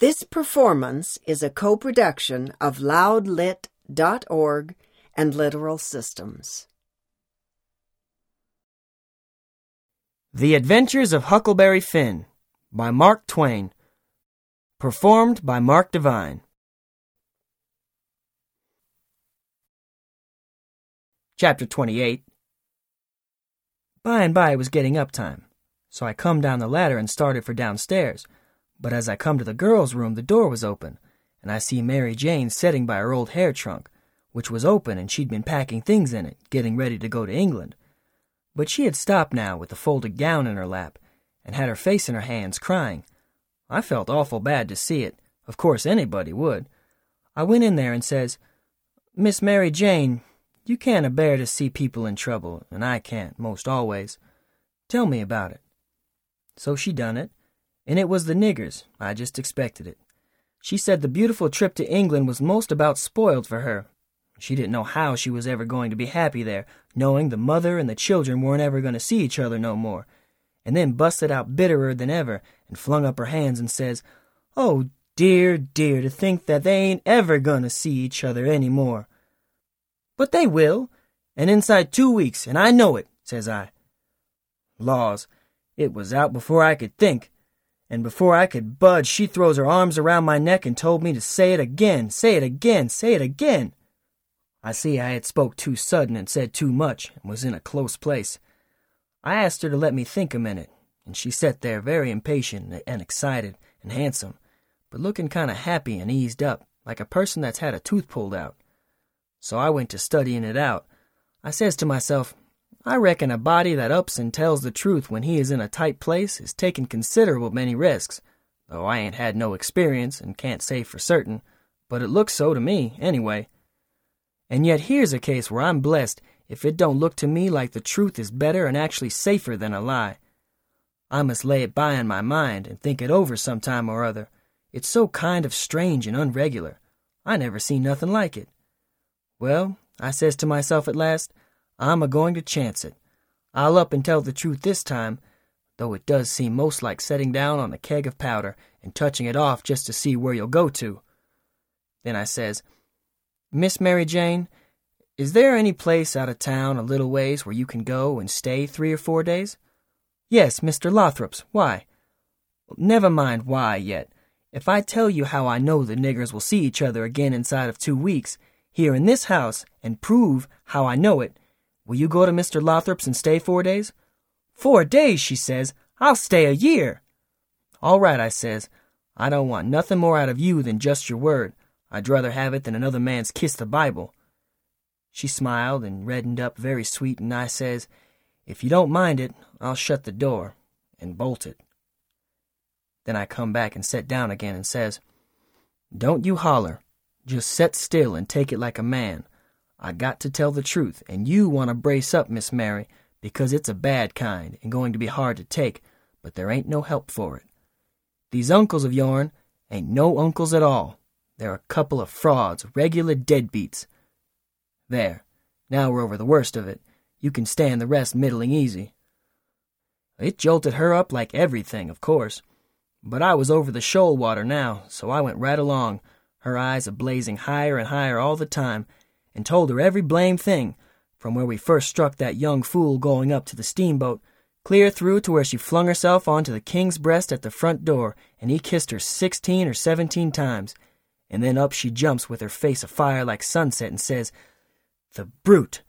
This performance is a co production of loudlit.org and Literal Systems. The Adventures of Huckleberry Finn by Mark Twain. Performed by Mark Devine. Chapter 28 By and by it was getting up time, so I come down the ladder and started for downstairs. But as I come to the girls' room, the door was open, and I see Mary Jane sitting by her old hair trunk, which was open and she'd been packing things in it, getting ready to go to England. But she had stopped now with the folded gown in her lap, and had her face in her hands, crying. I felt awful bad to see it. Of course, anybody would. I went in there and says, Miss Mary Jane, you can't a bear to see people in trouble, and I can't, most always. Tell me about it. So she done it, and it was the niggers. I just expected it. She said the beautiful trip to England was most about spoiled for her. She didn't know how she was ever going to be happy there, knowing the mother and the children weren't ever going to see each other no more. And then busted out bitterer than ever and flung up her hands and says, Oh, dear, dear, to think that they ain't ever going to see each other any more. But they will, and inside two weeks, and I know it, says I. Laws, it was out before I could think, and before I could budge, she throws her arms around my neck and told me to say it again, say it again, say it again. I see I had spoke too sudden and said too much, and was in a close place. I asked her to let me think a minute, and she sat there very impatient and excited and handsome, but looking kind of happy and eased up, like a person that's had a tooth pulled out. So I went to studying it out. I says to myself, I reckon a body that ups and tells the truth when he is in a tight place is taking considerable many risks, though I ain't had no experience and can't say for certain, but it looks so to me, anyway. And yet here's a case where I'm blessed if it don't look to me like the truth is better and actually safer than a lie. I must lay it by in my mind and think it over some time or other. It's so kind of strange and unregular. I never seen nothing like it. Well, I says to myself at last, I'm a going to chance it. I'll up and tell the truth this time, though it does seem most like setting down on a keg of powder and touching it off just to see where you'll go to. Then I says, Miss Mary Jane, is there any place out of town a little ways where you can go and stay three or four days? Yes, Mr. Lothrop's. Why? Never mind why yet. If I tell you how I know the niggers will see each other again inside of two weeks, here in this house and prove how I know it, will you go to Mr. Lothrop's and stay four days? Four days, she says. I'll stay a year. All right, I says. I don't want nothing more out of you than just your word. I'd rather have it than another man's kiss the Bible. She smiled and reddened up very sweet, and I says, If you don't mind it, I'll shut the door and bolt it. Then I come back and set down again and says, Don't you holler. Just set still and take it like a man. I got to tell the truth, and you want to brace up, Miss Mary, because it's a bad kind and going to be hard to take, but there ain't no help for it. These uncles of yourn ain't no uncles at all. They're a couple of frauds, regular deadbeats. There, now we're over the worst of it. You can stand the rest middling easy. It jolted her up like everything, of course. But I was over the shoal water now, so I went right along, her eyes a blazing higher and higher all the time, and told her every blame thing, from where we first struck that young fool going up to the steamboat, clear through to where she flung herself onto the king's breast at the front door, and he kissed her sixteen or seventeen times, and then up she jumps with her face afire like sunset and says, The brute!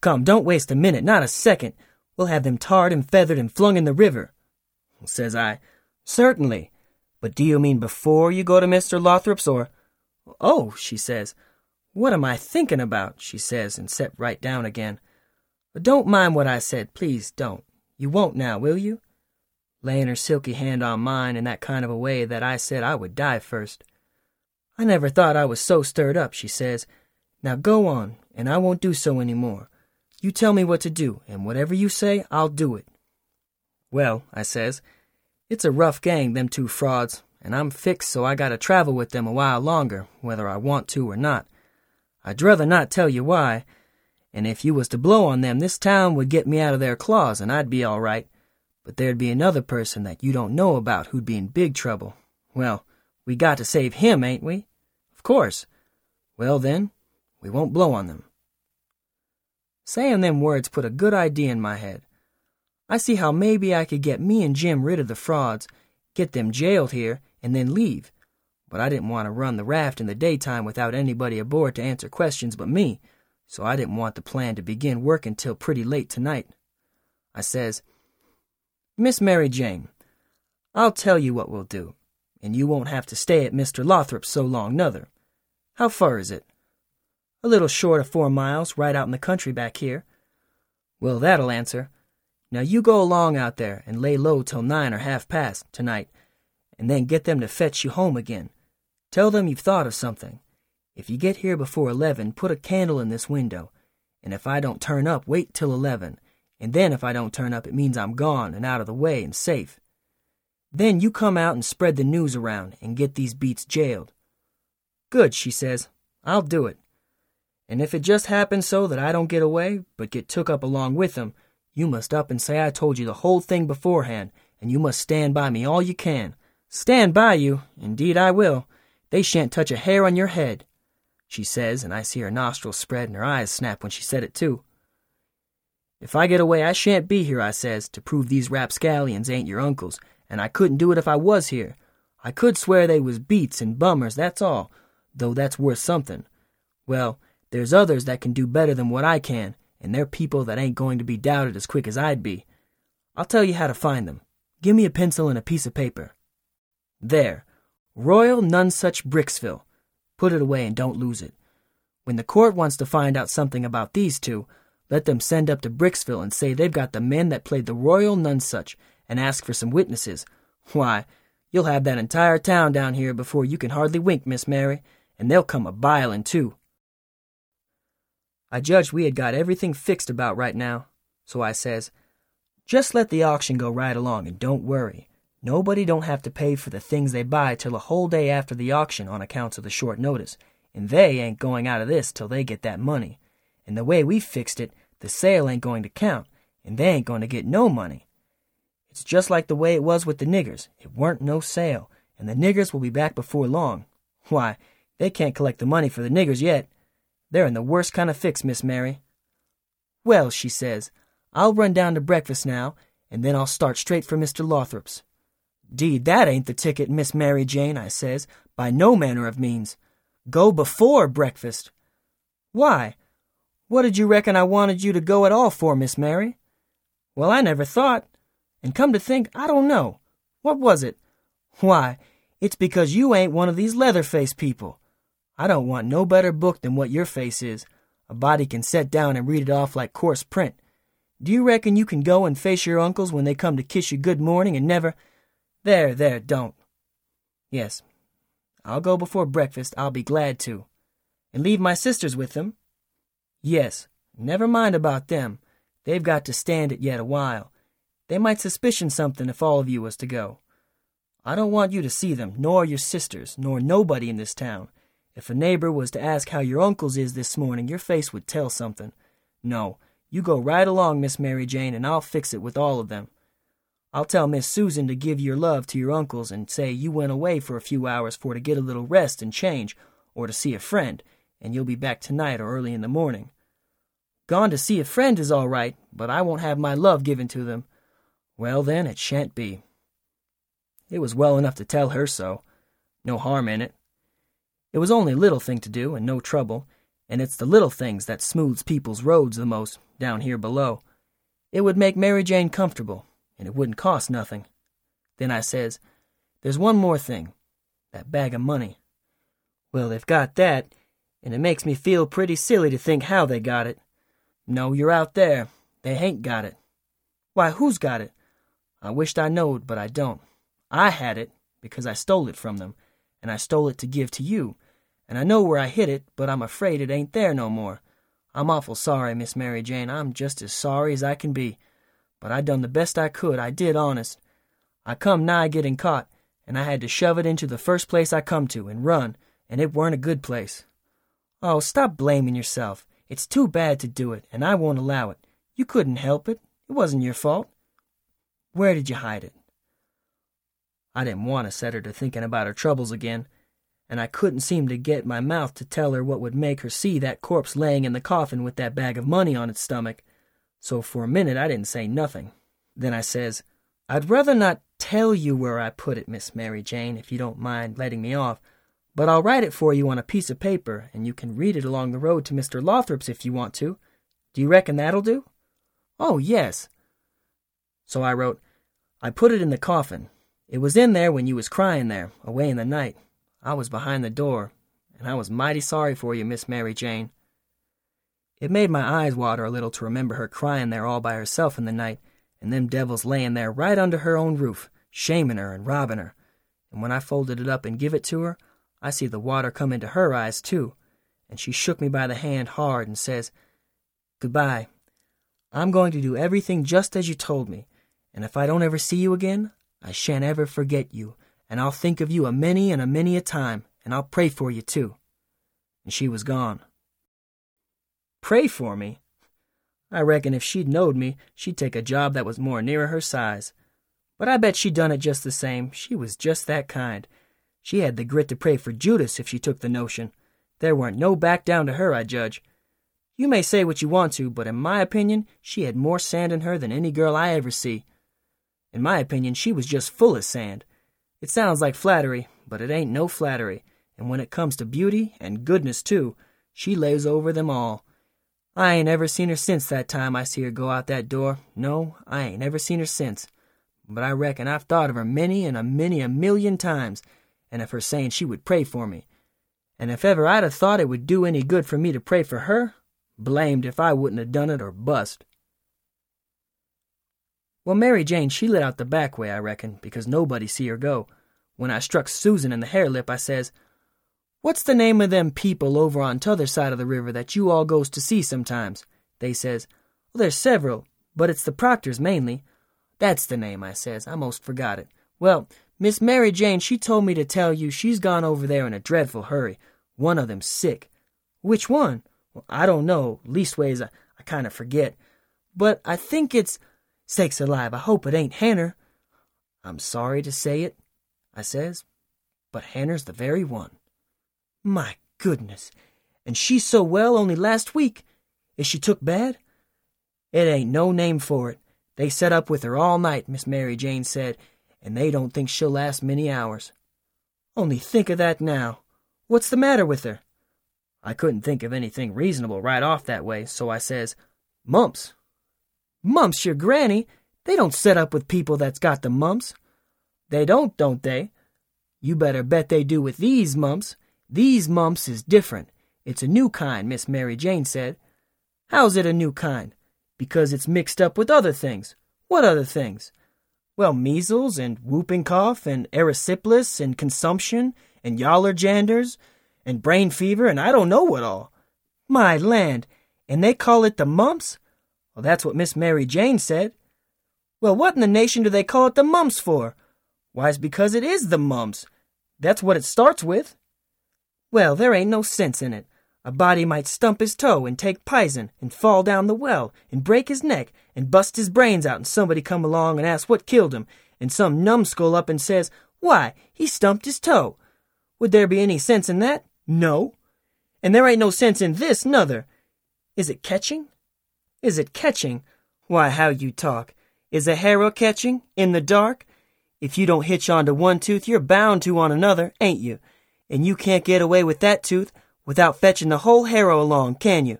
Come, don't waste a minute, not a second. We'll have them tarred and feathered and flung in the river. Says I, Certainly. But do you mean before you go to Mr. Lothrop's, or Oh, she says. What am I thinking about? she says, and set right down again. But don't mind what I said, please don't. You won't now, will you? Laying her silky hand on mine in that kind of a way that I said I would die first. I never thought I was so stirred up, she says. Now go on, and I won't do so any more. You tell me what to do, and whatever you say, I'll do it. Well, I says, it's a rough gang, them two frauds, and I'm fixed so I gotta travel with them a while longer, whether I want to or not. I'd druther not tell you why, and if you was to blow on them, this town would get me out of their claws, and I'd be all right. But there'd be another person that you don't know about who'd be in big trouble. Well, We got to save him, ain't we? Of course. Well, then, we won't blow on them. Saying them words put a good idea in my head. I see how maybe I could get me and Jim rid of the frauds, get them jailed here, and then leave. But I didn't want to run the raft in the daytime without anybody aboard to answer questions but me, so I didn't want the plan to begin work until pretty late tonight. I says, Miss Mary Jane, I'll tell you what we'll do, and you won't have to stay at Mr. Lothrop's so long, nother. How far is it? A little short of four miles, right out in the country back here. Well, that'll answer. Now you go along out there and lay low till nine or half past tonight, and then get them to fetch you home again. Tell them you've thought of something. If you get here before eleven, put a candle in this window, and if I don't turn up, wait till eleven, and then if I don't turn up, it means I'm gone and out of the way and safe. Then you come out and spread the news around and get these beats jailed. Good, she says. I'll do it. And if it just happens so that I don't get away, but get took up along with them, you must up and say I told you the whole thing beforehand, and you must stand by me all you can. Stand by you? Indeed I will. They shan't touch a hair on your head, she says, and I see her nostrils spread and her eyes snap when she said it too. If I get away, I shan't be here, I says, to prove these rapscallions ain't your uncles, and I couldn't do it if I was here. I could swear they was beats and bummers, that's all, though that's worth something. Well, there's others that can do better than what I can, and they're people that ain't going to be doubted as quick as I'd be. I'll tell you how to find them. Give me a pencil and a piece of paper. There. Royal Nonsuch Bricksville. Put it away and don't lose it. When the court wants to find out something about these two, let them send up to Bricksville and say they've got the men that played the Royal Nonsuch and ask for some witnesses. Why, you'll have that entire town down here before you can hardly wink, Miss Mary, and they'll come a bilin' too. I judged we had got everything fixed about right now, so I says, just let the auction go right along and don't worry. Nobody don't have to pay for the things they buy till a whole day after the auction on accounts of the short notice, and they ain't going out of this till they get that money. And the way we fixed it, the sale ain't going to count, and they ain't going to get no money. It's just like the way it was with the niggers. It weren't no sale, and the niggers will be back before long. Why, they can't collect the money for the niggers yet. They're in the worst kind of fix, Miss Mary. Well, she says, I'll run down to breakfast now, and then I'll start straight for Mr. Lothrop's. Deed, that ain't the ticket, Miss Mary Jane, I says, by no manner of means. Go before breakfast. Why? What did you reckon I wanted you to go at all for, Miss Mary? Well, I never thought. And come to think, I don't know. What was it? Why, it's because you ain't one of these leather-faced people. I don't want no better book than what your face is. A body can set down and read it off like coarse print. Do you reckon you can go and face your uncles when they come to kiss you good morning and never. There, there, don't. Yes, I'll go before breakfast, I'll be glad to. And leave my sisters with them? Yes, never mind about them. They've got to stand it yet a while. They might suspicion something if all of you was to go. I don't want you to see them, nor your sisters, nor nobody in this town. If a neighbor was to ask how your uncle's is this morning, your face would tell something. No, you go right along, Miss Mary Jane, and I'll fix it with all of them. I'll tell Miss Susan to give your love to your uncles and say you went away for a few hours for to get a little rest and change, or to see a friend, and you'll be back tonight or early in the morning. Gone to see a friend is all right, but I won't have my love given to them. Well, then, it shan't be. It was well enough to tell her so. No harm in it. It was only a little thing to do, and no trouble, and it's the little things that smooths people's roads the most, down here below. It would make Mary Jane comfortable, and it wouldn't cost nothing. Then I says, There's one more thing. That bag of money. Well, they've got that, and it makes me feel pretty silly to think how they got it. No, you're out there. They hain't got it. Why, who's got it? I wished I knowed, but I don't. I had it because I stole it from them, and I stole it to give to you. And I know where I hid it, but I'm afraid it ain't there no more. I'm awful sorry, Miss Mary Jane. I'm just as sorry as I can be. But I done the best I could. I did, honest. I come nigh getting caught, and I had to shove it into the first place I come to and run, and it weren't a good place. Oh, stop blaming yourself. It's too bad to do it, and I won't allow it. You couldn't help it. It wasn't your fault. Where did you hide it? I didn't want to set her to thinking about her troubles again, and I couldn't seem to get my mouth to tell her what would make her see that corpse laying in the coffin with that bag of money on its stomach. So for a minute I didn't say nothing. Then I says, I'd rather not tell you where I put it, Miss Mary Jane, if you don't mind letting me off, but I'll write it for you on a piece of paper, and you can read it along the road to Mr. Lothrop's if you want to. Do you reckon that'll do? Oh, yes. So I wrote, I put it in the coffin. It was in there when you was crying there, away in the night. I was behind the door, and I was mighty sorry for you, Miss Mary Jane. It made my eyes water a little to remember her crying there all by herself in the night, and them devils layin' there right under her own roof, shamin' her and robbin' her. And when I folded it up and give it to her, I see the water come into her eyes too, and she shook me by the hand hard and says, Goodbye. I'm going to do everything just as you told me, and if I don't ever see you again, I shan't ever forget you, and I'll think of you a many and a many a time, and I'll pray for you too. And she was gone. Pray for me? I reckon if she'd knowed me, she'd take a job that was more nearer her size. But I bet she done it just the same. She was just that kind. She had the grit to pray for Judas if she took the notion. There weren't no back down to her, I judge. You may say what you want to, but in my opinion, she had more sand in her than any girl I ever see. In my opinion, she was just full of sand. It sounds like flattery, but it ain't no flattery, and when it comes to beauty, and goodness too, she lays over them all. I ain't ever seen her since that time I see her go out that door. No, I ain't ever seen her since. But I reckon I've thought of her many and a many a million times, and of her saying she would pray for me. And if ever I'd have thought it would do any good for me to pray for her, blamed if I wouldn't have done it or bust. Well, Mary Jane, she lit out the back way, I reckon, because nobody see her go. When I struck Susan in the hare lip, I says, What's the name of them people over on t'other side of the river that you all goes to see sometimes? They says, Well, there's several, but it's the Proctors mainly. That's the name, I says. I most forgot it. Well, Miss Mary Jane, she told me to tell you she's gone over there in a dreadful hurry. One of them's sick. Which one? Well, I don't know. Leastways, I, I kind of forget. But I think it's Sakes alive, I hope it ain't Hanner. I'm sorry to say it, I says, but Hanner's the very one. My goodness, and she's so well only last week. Is she took bad? It ain't no name for it. They set up with her all night, Miss Mary Jane said, and they don't think she'll last many hours. Only think of that now. What's the matter with her? I couldn't think of anything reasonable right off that way, so I says, Mumps. Mumps your granny. They don't set up with people that's got the mumps. They don't, don't they? You better bet they do with these mumps. These mumps is different. It's a new kind, Miss Mary Jane said. How's it a new kind? Because it's mixed up with other things. What other things? Well, measles and whooping cough and erysipelas and consumption and yaller janders and brain fever and I don't know what all. My land, and they call it the mumps? Well, that's what Miss Mary Jane said. Well, what in the nation do they call it the mumps for? Why, it's because it is the mumps. That's what it starts with. Well, there ain't no sense in it. A body might stump his toe and take pison and fall down the well and break his neck and bust his brains out and somebody come along and ask what killed him and some numbskull up and says, why, he stumped his toe. Would there be any sense in that? No. And there ain't no sense in this, nuther. Is it catching? Is it catching? Why, how you talk. Is a harrow catching? In the dark? If you don't hitch on to one tooth, you're bound to on another, ain't you? And you can't get away with that tooth without fetching the whole harrow along, can you?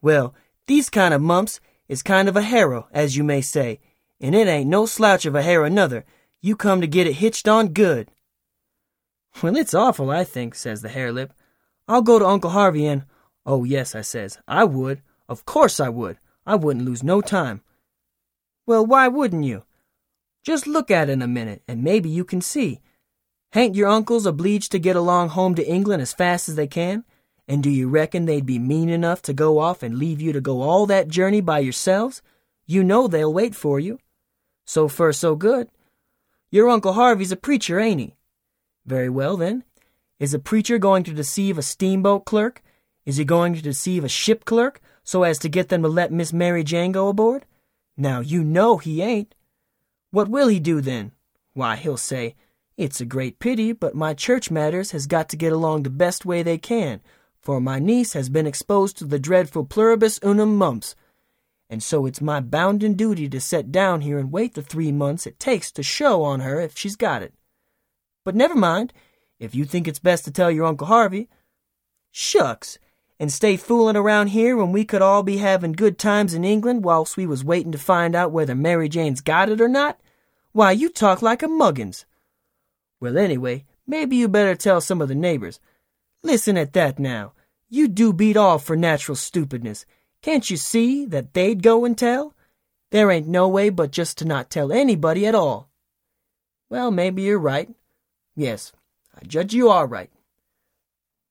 Well, these kind of mumps is kind of a harrow, as you may say, and it ain't no slouch of a harrow nuther. You come to get it hitched on good. Well, it's awful, I think, says the hare lip. I'll go to Uncle Harvey and, oh yes, I says, I would. Of course I would. I wouldn't lose no time. Well, why wouldn't you? Just look at it a minute, and maybe you can see. Hain't your uncles obliged to get along home to England as fast as they can? And do you reckon they'd be mean enough to go off and leave you to go all that journey by yourselves? You know they'll wait for you. So far, so good. Your Uncle Harvey's a preacher, ain't he? Very well, then. Is a preacher going to deceive a steamboat clerk? Is he going to deceive a ship clerk? so as to get them to let Miss Mary Jane go aboard? Now you know he ain't. What will he do then? Why, he'll say, It's a great pity, but my church matters has got to get along the best way they can, for my niece has been exposed to the dreadful pluribus unum mumps, and so it's my bounden duty to set down here and wait the three months it takes to show on her if she's got it. But never mind, if you think it's best to tell your Uncle Harvey. Shucks! And stay fooling around here when we could all be having good times in England whilst we was waiting to find out whether Mary Jane's got it or not? Why, you talk like a muggins. Well, anyway, maybe you better tell some of the neighbors. Listen at that now. You do beat all for natural stupidness. Can't you see that they'd go and tell? There ain't no way but just to not tell anybody at all. Well, maybe you're right. Yes, I judge you are right.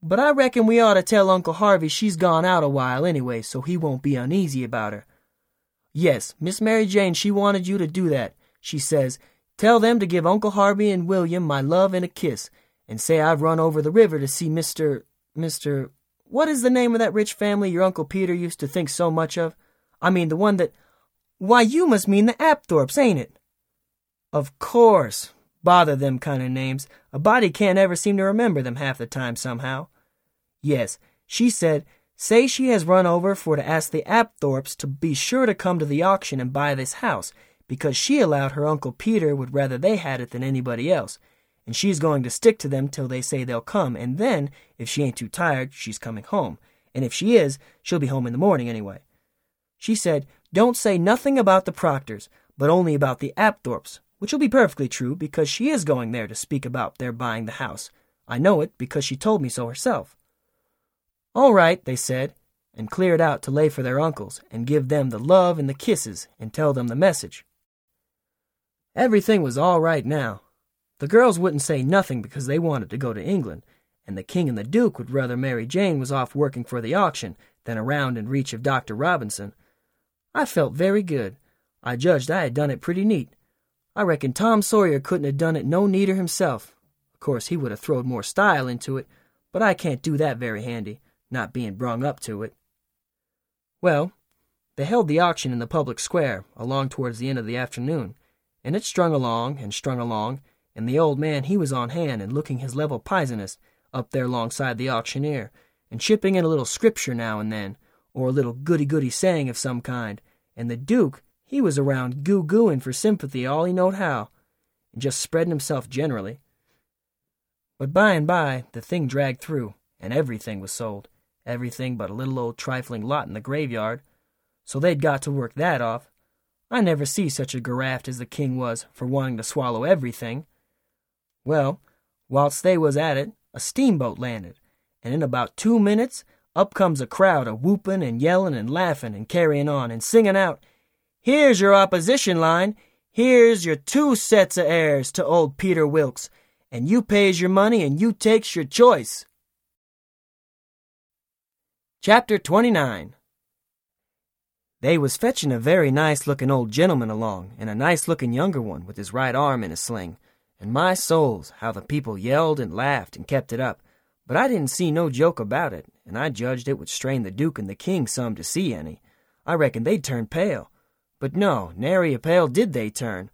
But I reckon we ought to tell Uncle Harvey she's gone out a while anyway, so he won't be uneasy about her. Yes, Miss Mary Jane, she wanted you to do that. She says, Tell them to give Uncle Harvey and William my love and a kiss, and say I've run over the river to see Mr. Mr. What is the name of that rich family your Uncle Peter used to think so much of? I mean, the one that. Why, you must mean the Apthorps, ain't it? Of course. Bother them kind of names. A body can't ever seem to remember them half the time somehow. Yes, she said, say she has run over for to ask the Apthorps to be sure to come to the auction and buy this house, because she allowed her Uncle Peter would rather they had it than anybody else, and she's going to stick to them till they say they'll come, and then, if she ain't too tired, she's coming home. And if she is, she'll be home in the morning anyway. She said, Don't say nothing about the Proctors, but only about the Apthorps, which will be perfectly true because she is going there to speak about their buying the house. I know it because she told me so herself. All right, they said, and cleared out to lay for their uncles and give them the love and the kisses and tell them the message. Everything was all right now. The girls wouldn't say nothing because they wanted to go to England, and the king and the duke would rather Mary Jane was off working for the auction than around in reach of Dr. Robinson. I felt very good. I judged I had done it pretty neat. I reckon Tom Sawyer couldn't have done it no neater himself. Of course, he would have throwed more style into it, but I can't do that very handy, not being brung up to it. Well, they held the auction in the public square along towards the end of the afternoon, and it strung along and strung along, and the old man he was on hand and looking his level pizenest up there alongside the auctioneer, and chipping in a little scripture now and then, or a little goody-goody saying of some kind, and the Duke, he was around goo-gooing for sympathy all he knowed how, and just spreading himself generally. But by and by the thing dragged through, and everything was sold, everything but a little old trifling lot in the graveyard, so they'd got to work that off. I never see such a garaft as the king was for wanting to swallow everything. Well, whilst they was at it, a steamboat landed, and in about two minutes up comes a crowd a whooping and yelling and laughing and carrying on and singing out, Here's your opposition line. Here's your two sets of heirs to old Peter Wilkes, and you pays your money and you takes your choice. Chapter 29 They was fetching a very nice looking old gentleman along, and a nice looking younger one with his right arm in a sling. And my souls, how the people yelled and laughed and kept it up. But I didn't see no joke about it, and I judged it would strain the Duke and the King some to see any. I reckon they'd turn pale. But no, nary a pale did they turn.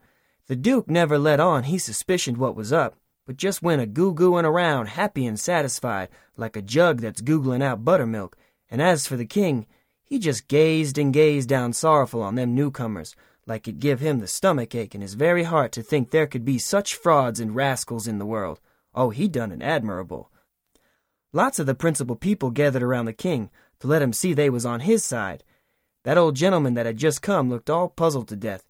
The Duke never let on he suspicioned what was up, but just went a goo-gooing around, happy and satisfied, like a jug that's googling out buttermilk. And as for the King, he just gazed and gazed down sorrowful on them newcomers, like it give him the stomach ache in his very heart to think there could be such frauds and rascals in the world. Oh, he done it admirable. Lots of the principal people gathered around the king to let him see they was on his side. That old gentleman that had just come looked all puzzled to death.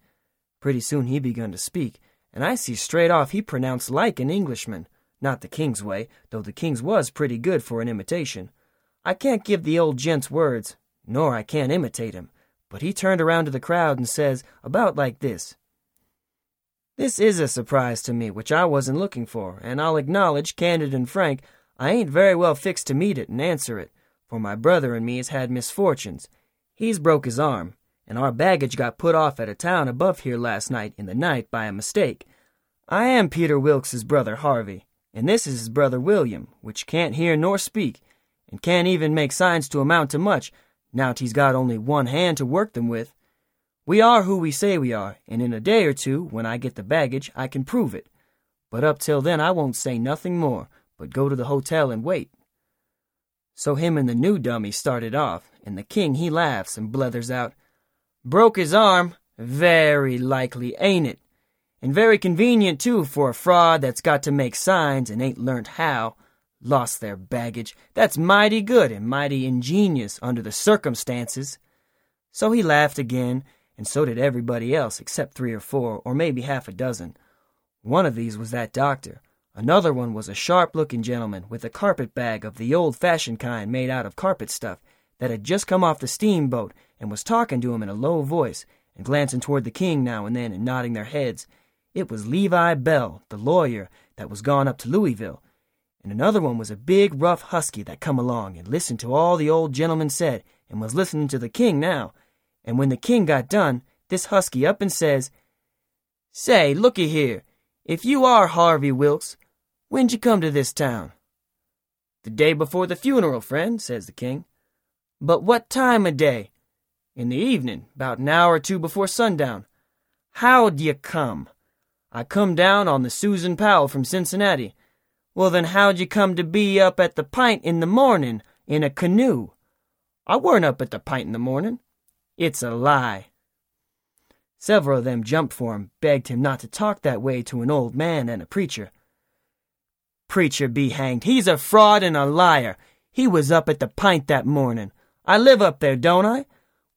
Pretty soon he begun to speak, and I see straight off he pronounced like an Englishman. Not the king's way, though the king's was pretty good for an imitation. I can't give the old gent's words, nor I can't imitate him, but he turned around to the crowd and says, about like this This is a surprise to me, which I wasn't looking for, and I'll acknowledge, candid and frank, I ain't very well fixed to meet it and answer it, for my brother and me has had misfortunes. He's broke his arm, and our baggage got put off at a town above here last night in the night by a mistake. I am Peter Wilkes's brother Harvey, and this is his brother William, which can't hear nor speak, and can't even make signs to amount to much, now't he's got only one hand to work them with. We are who we say we are, and in a day or two, when I get the baggage, I can prove it. But up till then I won't say nothing more, but go to the hotel and wait. So him and the new dummy started off, and the king he laughs and blethers out, Broke his arm? Very likely, ain't it? And very convenient, too, for a fraud that's got to make signs and ain't learnt how. Lost their baggage. That's mighty good and mighty ingenious under the circumstances. So he laughed again, and so did everybody else except three or four, or maybe half a dozen. One of these was that doctor. Another one was a sharp looking gentleman with a carpet bag of the old fashioned kind made out of carpet stuff that had just come off the steamboat and was talking to him in a low voice and glancing toward the king now and then and nodding their heads. It was Levi Bell, the lawyer, that was gone up to Louisville. And another one was a big, rough husky that come along and listened to all the old gentleman said and was listening to the king now. And when the king got done, this husky up and says, Say, looky here, if you are Harvey Wilkes, when'd you come to this town? The day before the funeral, friend, says the king. But what time o' day? In the evening, about an hour or two before sundown. How'd you come? I come down on the Susan Powell from Cincinnati. Well, then how'd you come to be up at the pint in the morning in a canoe? I weren't up at the pint in the morning. It's a lie. Several of them jumped for him, begged him not to talk that way to an old man and a preacher. Preacher be hanged. He's a fraud and a liar. He was up at the pint that morning. I live up there, don't I?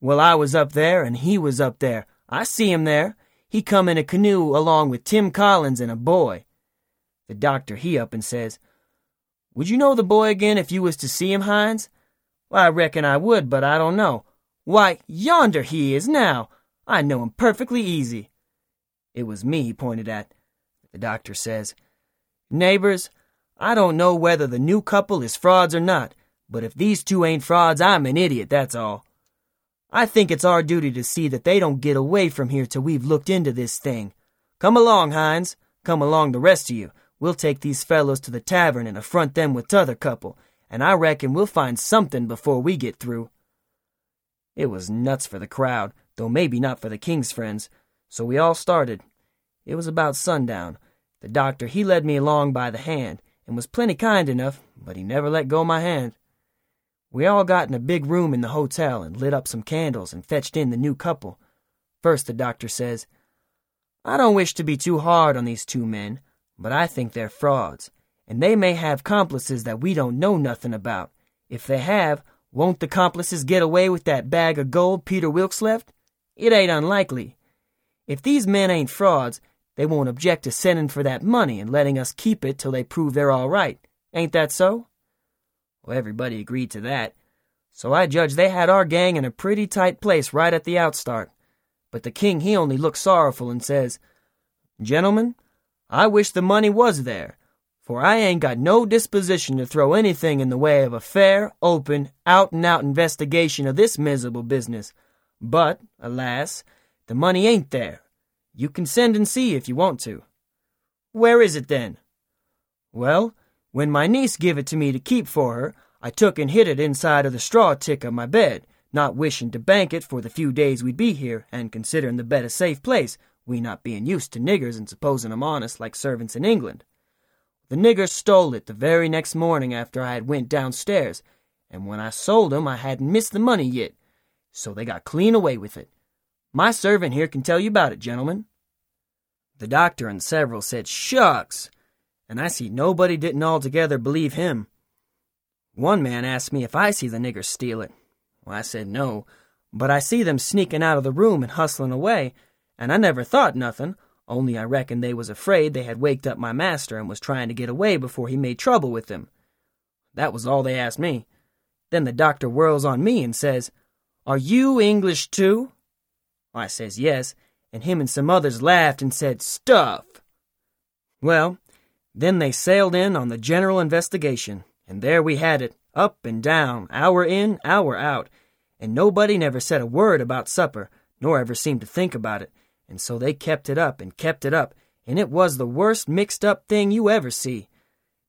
Well, I was up there and he was up there. I see him there. He come in a canoe along with Tim Collins and a boy. The doctor, he up and says, Would you know the boy again if you was to see him, Hines? Well, I reckon I would, but I don't know. Why, yonder he is now. I know him perfectly easy. It was me he pointed at. The doctor says, Neighbors, I don't know whether the new couple is frauds or not, but if these two ain't frauds, I'm an idiot, that's all. I think it's our duty to see that they don't get away from here till we've looked into this thing. Come along, Hines. Come along, the rest of you. We'll take these fellows to the tavern and affront them with t'other couple, and I reckon we'll find something before we get through. It was nuts for the crowd, though maybe not for the king's friends, so we all started. It was about sundown. The doctor, he led me along by the hand, and was plenty kind enough, but he never let go my hand. We all got in a big room in the hotel and lit up some candles and fetched in the new couple. First, the doctor says, I don't wish to be too hard on these two men, but I think they're frauds, and they may have complices that we don't know nothing about. If they have, won't the complices get away with that bag of gold Peter Wilkes left? It ain't unlikely. If these men ain't frauds, they won't object to sending for that money and letting us keep it till they prove they're all right. Ain't that so? Well, everybody agreed to that. So I judge they had our gang in a pretty tight place right at the outstart. But the king, he only looks sorrowful and says, Gentlemen, I wish the money was there, for I ain't got no disposition to throw anything in the way of a fair, open, out and out investigation of this miserable business. But, alas, the money ain't there. You can send and see if you want to. Where is it then? Well, when my niece give it to me to keep for her, I took and hid it inside of the straw tick of my bed, not wishing to bank it for the few days we'd be here, and considering the bed a safe place, we not being used to niggers and supposing 'em honest like servants in England. The niggers stole it the very next morning after I had went downstairs, and when I sold 'em I hadn't missed the money yet, so they got clean away with it. My servant here can tell you about it, gentlemen. The doctor and several said, Shucks! and I see nobody didn't altogether believe him. One man asked me if I see the niggers steal it. Well, I said no, but I see them sneaking out of the room and hustling away, and I never thought nothing, only I reckoned they was afraid they had waked up my master and was trying to get away before he made trouble with them. That was all they asked me. Then the doctor whirls on me and says, Are you English too? I says yes, and him and some others laughed and said, Stuff! Well, then they sailed in on the general investigation, and there we had it, up and down, hour in, hour out, and nobody never said a word about supper, nor ever seemed to think about it, and so they kept it up and kept it up, and it was the worst mixed up thing you ever see.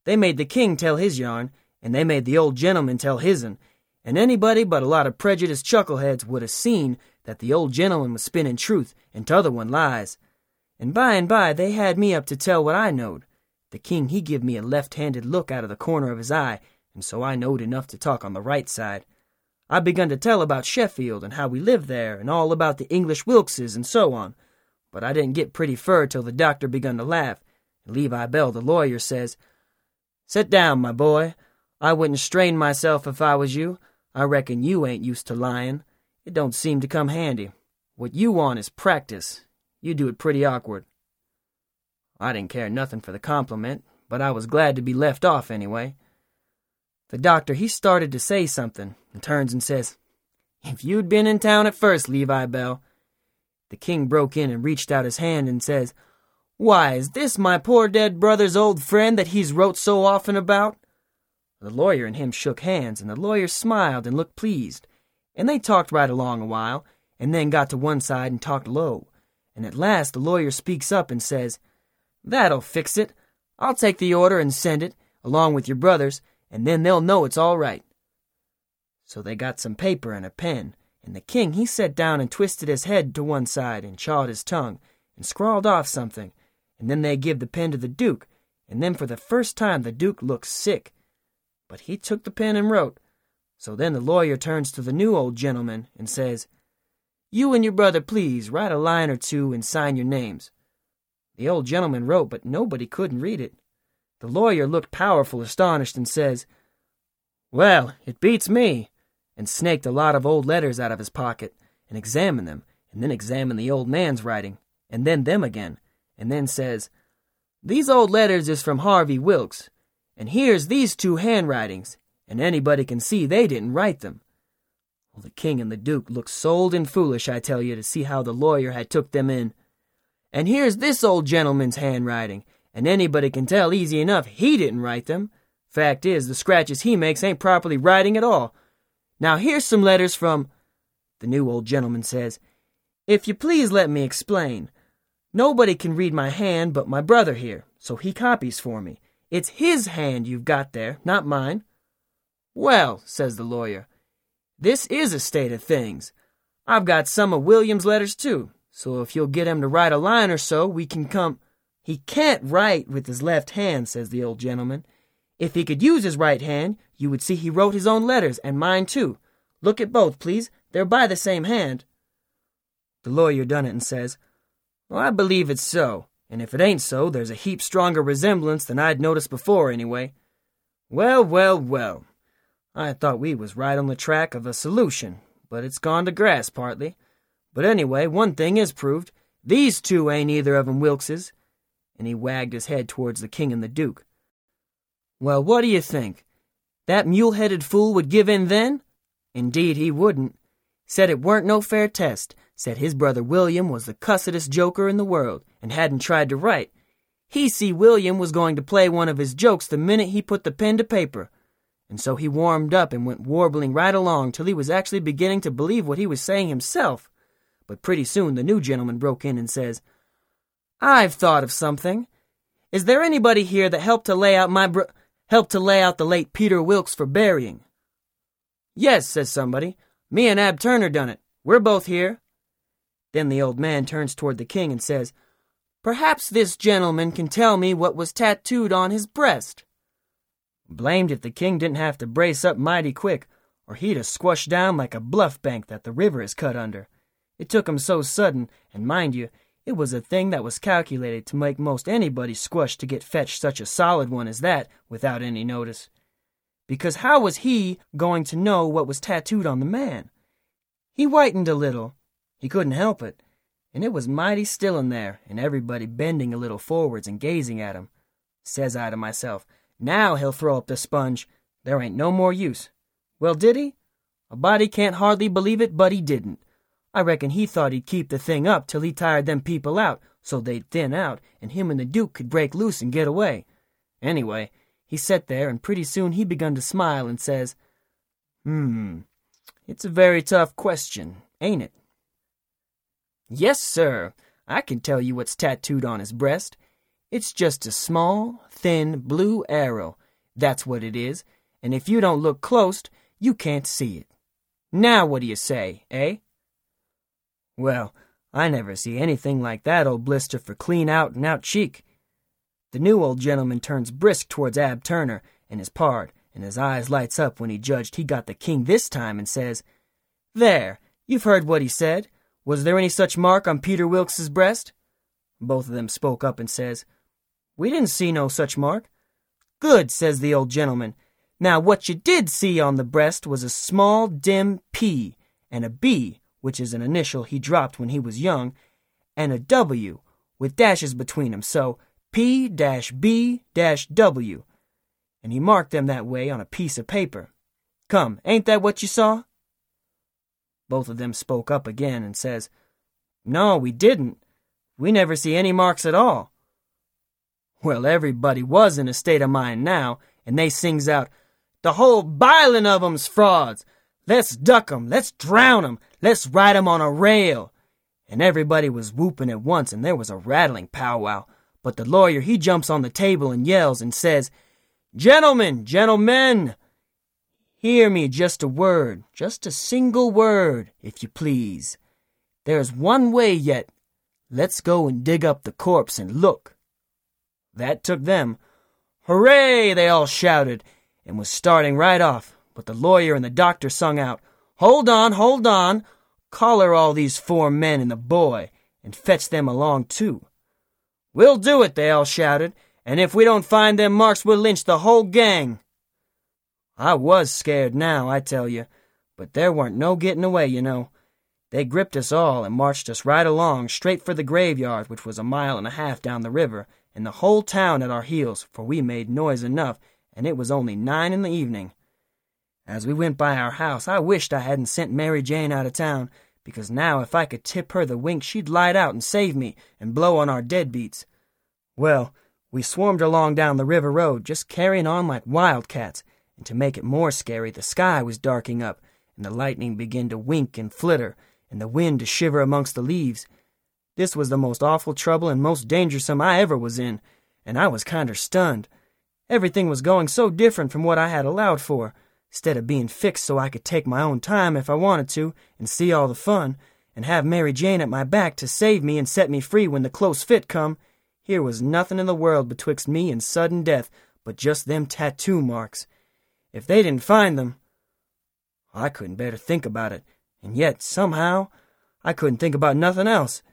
They made the king tell his yarn, and they made the old gentleman tell his'n, and anybody but a lot of prejudiced chuckleheads would have seen that the old gentleman was spinning truth and t'other one lies. And by and by they had me up to tell what I knowed The king he give me a left-handed look out of the corner of his eye, and so I knowed enough to talk on the right side. I begun to tell about Sheffield and how we lived there, and all about the English Wilkses and so on. But I didn't get pretty fur till the doctor begun to laugh, and Levi Bell, the lawyer, says, Sit down, my boy. I wouldn't strain myself if I was you. I reckon you ain't used to lying. It don't seem to come handy. What you want is practice. You do it pretty awkward. I didn't care nothing for the compliment, but I was glad to be left off anyway. The doctor, he started to say something, and turns and says, If you'd been in town at first, Levi Bell. The king broke in and reached out his hand and says, Why, is this my poor dead brother's old friend that he's wrote so often about? The lawyer and him shook hands, and the lawyer smiled and looked pleased, and they talked right along a while, and then got to one side and talked low, and at last the lawyer speaks up and says, That'll fix it. I'll take the order and send it, along with your brothers, and then they'll know it's all right. So they got some paper and a pen, and the king he sat down and twisted his head to one side and chawed his tongue, and scrawled off something, and then they give the pen to the duke, and then for the first time the duke looked sick. But he took the pen and wrote. So then the lawyer turns to the new old gentleman and says, You and your brother, please, write a line or two and sign your names. The old gentleman wrote, but nobody couldn't read it. The lawyer looked powerful astonished and says, Well, it beats me, and snaked a lot of old letters out of his pocket, and examined them, and then examined the old man's writing, and then them again, and then says, These old letters is from Harvey Wilkes, and here's these two handwritings, and anybody can see they didn't write them. Well, the king and the duke looked sold and foolish, I tell you, to see how the lawyer had took them in. And here's this old gentleman's handwriting, and anybody can tell easy enough he didn't write them. Fact is, the scratches he makes ain't properly writing at all. Now here's some letters from. The new old gentleman says, If you please let me explain. Nobody can read my hand but my brother here, so he copies for me. It's his hand you've got there, not mine. Well, says the lawyer, this is a state of things. I've got some of William's letters too, so if you'll get him to write a line or so, we can come. He can't write with his left hand, says the old gentleman. If he could use his right hand, you would see he wrote his own letters, and mine too. Look at both, please. They're by the same hand. The lawyer done it and says, Well, I believe it's so, and if it ain't so, there's a heap stronger resemblance than I'd noticed before, anyway. Well, well, well. I thought we was right on the track of a solution, but it's gone to grass partly. But anyway, one thing is proved. These two ain't either of 'em Wilkses. And he wagged his head towards the king and the duke. Well, what do you think? That mule-headed fool would give in then? Indeed he wouldn't. Said it weren't no fair test. Said his brother William was the cussedest joker in the world, and hadn't tried to write. He see William was going to play one of his jokes the minute he put the pen to paper. And so he warmed up and went warbling right along till he was actually beginning to believe what he was saying himself. But pretty soon the new gentleman broke in and says, I've thought of something. Is there anybody here that helped to lay out my br- helped to lay out the late Peter Wilkes for burying? Yes, says somebody. Me and Ab Turner done it. We're both here. Then the old man turns toward the king and says, Perhaps this gentleman can tell me what was tattooed on his breast. Blamed if the king didn't have to brace up mighty quick, or he'd a squashed down like a bluff bank that the river is cut under. It took him so sudden, and mind you, it was a thing that was calculated to make most anybody squash to get fetched such a solid one as that without any notice. Because how was he going to know what was tattooed on the man? He whitened a little. He couldn't help it. And it was mighty still in there, and everybody bending a little forwards and gazing at him. Says I to myself, now he'll throw up the sponge. There ain't no more use. Well, did he? A body can't hardly believe it, but he didn't. I reckon he thought he'd keep the thing up till he tired them people out, so they'd thin out, and him and the Duke could break loose and get away. Anyway, he set there, and pretty soon he begun to smile and says, Hmm, it's a very tough question, ain't it? Yes, sir. I can tell you what's tattooed on his breast. It's just a small, thin, blue arrow. That's what it is, and if you don't look close, you can't see it. Now what do you say, eh? Well, I never see anything like that old blister for clean out and out cheek. The new old gentleman turns brisk towards Ab Turner and his pard, and his eyes lights up when he judged he got the king this time and says, There, you've heard what he said. Was there any such mark on Peter Wilkes's breast? Both of them spoke up and says, We didn't see no such mark. Good, says the old gentleman. Now what you did see on the breast was a small dim P and a B, which is an initial he dropped when he was young, and a W with dashes between them, so P B W. And he marked them that way on a piece of paper. Come, ain't that what you saw? Both of them spoke up again and says, No, we didn't. We never see any marks at all. Well, everybody was in a state of mind now, and they sings out, The whole bilin' of 'em's frauds. Let's duck 'em, let's drown 'em, let's ride 'em on a rail. And everybody was whooping at once, and there was a rattling powwow. But the lawyer, he jumps on the table and yells and says, Gentlemen, gentlemen, hear me just a word, just a single word, if you please. There's one way yet. Let's go and dig up the corpse and look. That took them. Hooray! They all shouted, and was starting right off, but the lawyer and the doctor sung out, Hold on, hold on! Collar all these four men and the boy, and fetch them along too. We'll do it, they all shouted, and if we don't find them marks, we'll lynch the whole gang. I was scared now, I tell you, but there weren't no getting away, you know. They gripped us all and marched us right along, straight for the graveyard, which was a mile and a half down the river, and the whole town at our heels, for we made noise enough, and it was only nine in the evening. As we went by our house, I wished I hadn't sent Mary Jane out of town, because now if I could tip her the wink, she'd light out and save me and blow on our deadbeats. Well, we swarmed along down the river road, just carrying on like wildcats, and to make it more scary, the sky was darking up, and the lightning began to wink and flitter, and the wind to shiver amongst the leaves. This was the most awful trouble and most dangersome I ever was in, and I was kinder stunned. Everything was going so different from what I had allowed for. Instead of being fixed so I could take my own time if I wanted to, and see all the fun, and have Mary Jane at my back to save me and set me free when the close fit come, here was nothing in the world betwixt me and sudden death but just them tattoo marks. If they didn't find them, I couldn't bear to think about it, and yet, somehow, I couldn't think about nothing else.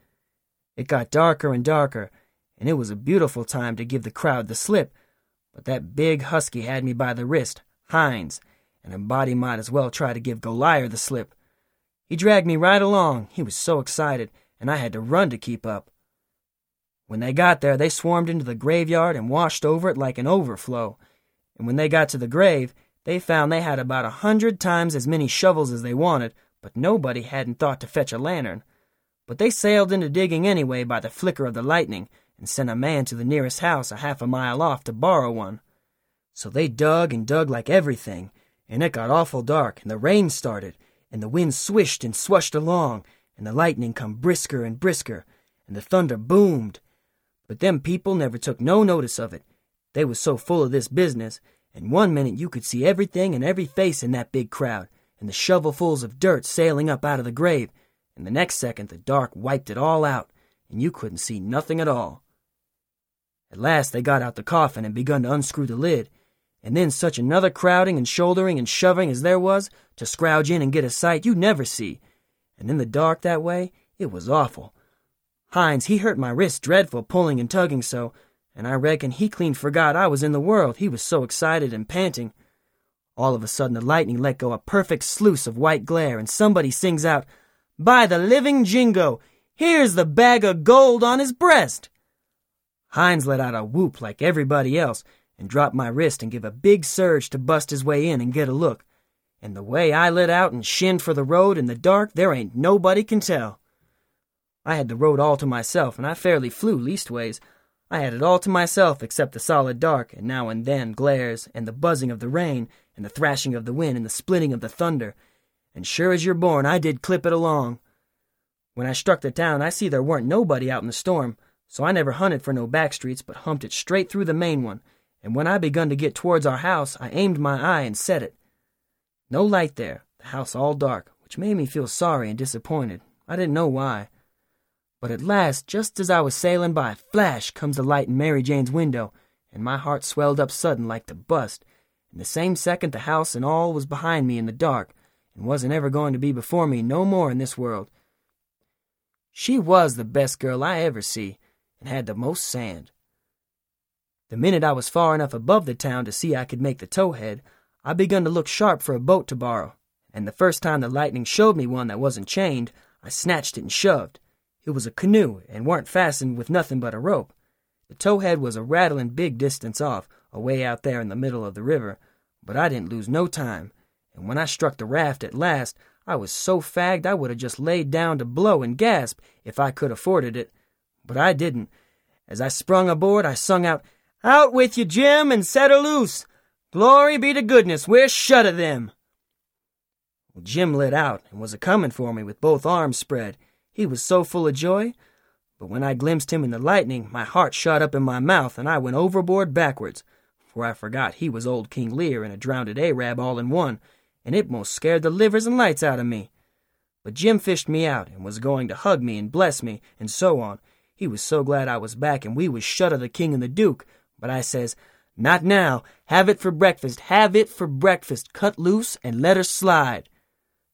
It got darker and darker, and it was a beautiful time to give the crowd the slip, but that big husky had me by the wrist, Hines, and a body might as well try to give Goliath the slip. He dragged me right along, he was so excited, and I had to run to keep up. When they got there, they swarmed into the graveyard and washed over it like an overflow. And when they got to the grave, they found they had about a hundred times as many shovels as they wanted, but nobody hadn't thought to fetch a lantern. But they sailed into digging anyway by the flicker of the lightning, and sent a man to the nearest house a half a mile off to borrow one. So they dug and dug like everything, and it got awful dark, and the rain started, and the wind swished and swushed along, and the lightning come brisker and brisker, and the thunder boomed. But them people never took no notice of it. They was so full of this business, and one minute you could see everything and every face in that big crowd, and the shovelfuls of dirt sailing up out of the grave, and the next second the dark wiped it all out, and you couldn't see nothing at all. At last they got out the coffin and begun to unscrew the lid, and then such another crowding and shouldering and shoving as there was to scrouge in and get a sight you'd never see. And in the dark that way, it was awful. Hines, he hurt my wrist dreadful pulling and tugging so, and I reckon he clean forgot I was in the world, he was so excited and panting. All of a sudden the lightning let go a perfect sluice of white glare, and somebody sings out, By the living jingo, here's the bag of gold on his breast! Hines let out a whoop like everybody else, and drop my wrist and give a big surge to bust his way in and get a look. And the way I lit out and shinned for the road in the dark, there ain't nobody can tell. I had the road all to myself, and I fairly flew leastways. I had it all to myself except the solid dark, and now and then glares, and the buzzing of the rain, and the thrashing of the wind, and the splitting of the thunder. And sure as you're born, I did clip it along. When I struck the town, I see there weren't nobody out in the storm, so I never hunted for no back streets, but humped it straight through the main one, and when I begun to get towards our house, I aimed my eye and set it. No light there, the house all dark, which made me feel sorry and disappointed. I didn't know why. But at last, just as I was sailing by, flash comes the light in Mary Jane's window, and my heart swelled up sudden like to bust. In the same second, the house and all was behind me in the dark, and wasn't ever going to be before me no more in this world. She was the best girl I ever see, and had the most sand. The minute I was far enough above the town to see I could make the towhead, I begun to look sharp for a boat to borrow, and the first time the lightning showed me one that wasn't chained, I snatched it and shoved. It was a canoe, and weren't fastened with nothing but a rope. The towhead was a rattling big distance off, away out there in the middle of the river, but I didn't lose no time, and when I struck the raft at last, I was so fagged I would have just laid down to blow and gasp if I could afforded it. But I didn't. As I sprung aboard, I sung out, Out with you, Jim, and set her loose! Glory be to goodness, we're shut of them! Well, Jim lit out and was a comin' for me with both arms spread. He was so full of joy. But when I glimpsed him in the lightning, my heart shot up in my mouth and I went overboard backwards, for I forgot he was old King Lear and a drownded Arab all in one, and it most scared the livers and lights out of me. But Jim fished me out and was going to hug me and bless me and so on. He was so glad I was back and we was shut of the king and the duke. But I says, Not now. Have it for breakfast. Have it for breakfast. Cut loose and let her slide.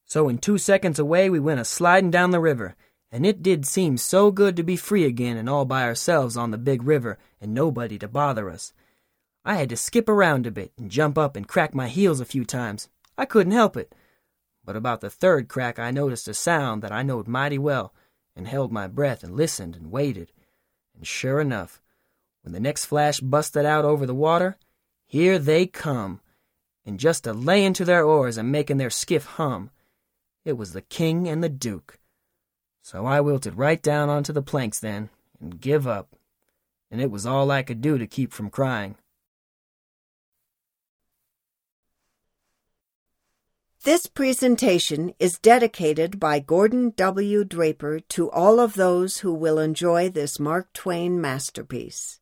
So in two seconds away we went a sliding down the river, and it did seem so good to be free again and all by ourselves on the big river and nobody to bother us. I had to skip around a bit and jump up and crack my heels a few times. I couldn't help it. But about the third crack, I noticed a sound that I knowed mighty well, and held my breath and listened and waited. And sure enough, when the next flash busted out over the water, here they come, and just a layin' to their oars and making their skiff hum. It was the king and the duke. So I wilted right down onto the planks then, and give up, and it was all I could do to keep from crying. This presentation is dedicated by Gordon W. Draper to all of those who will enjoy this Mark Twain masterpiece.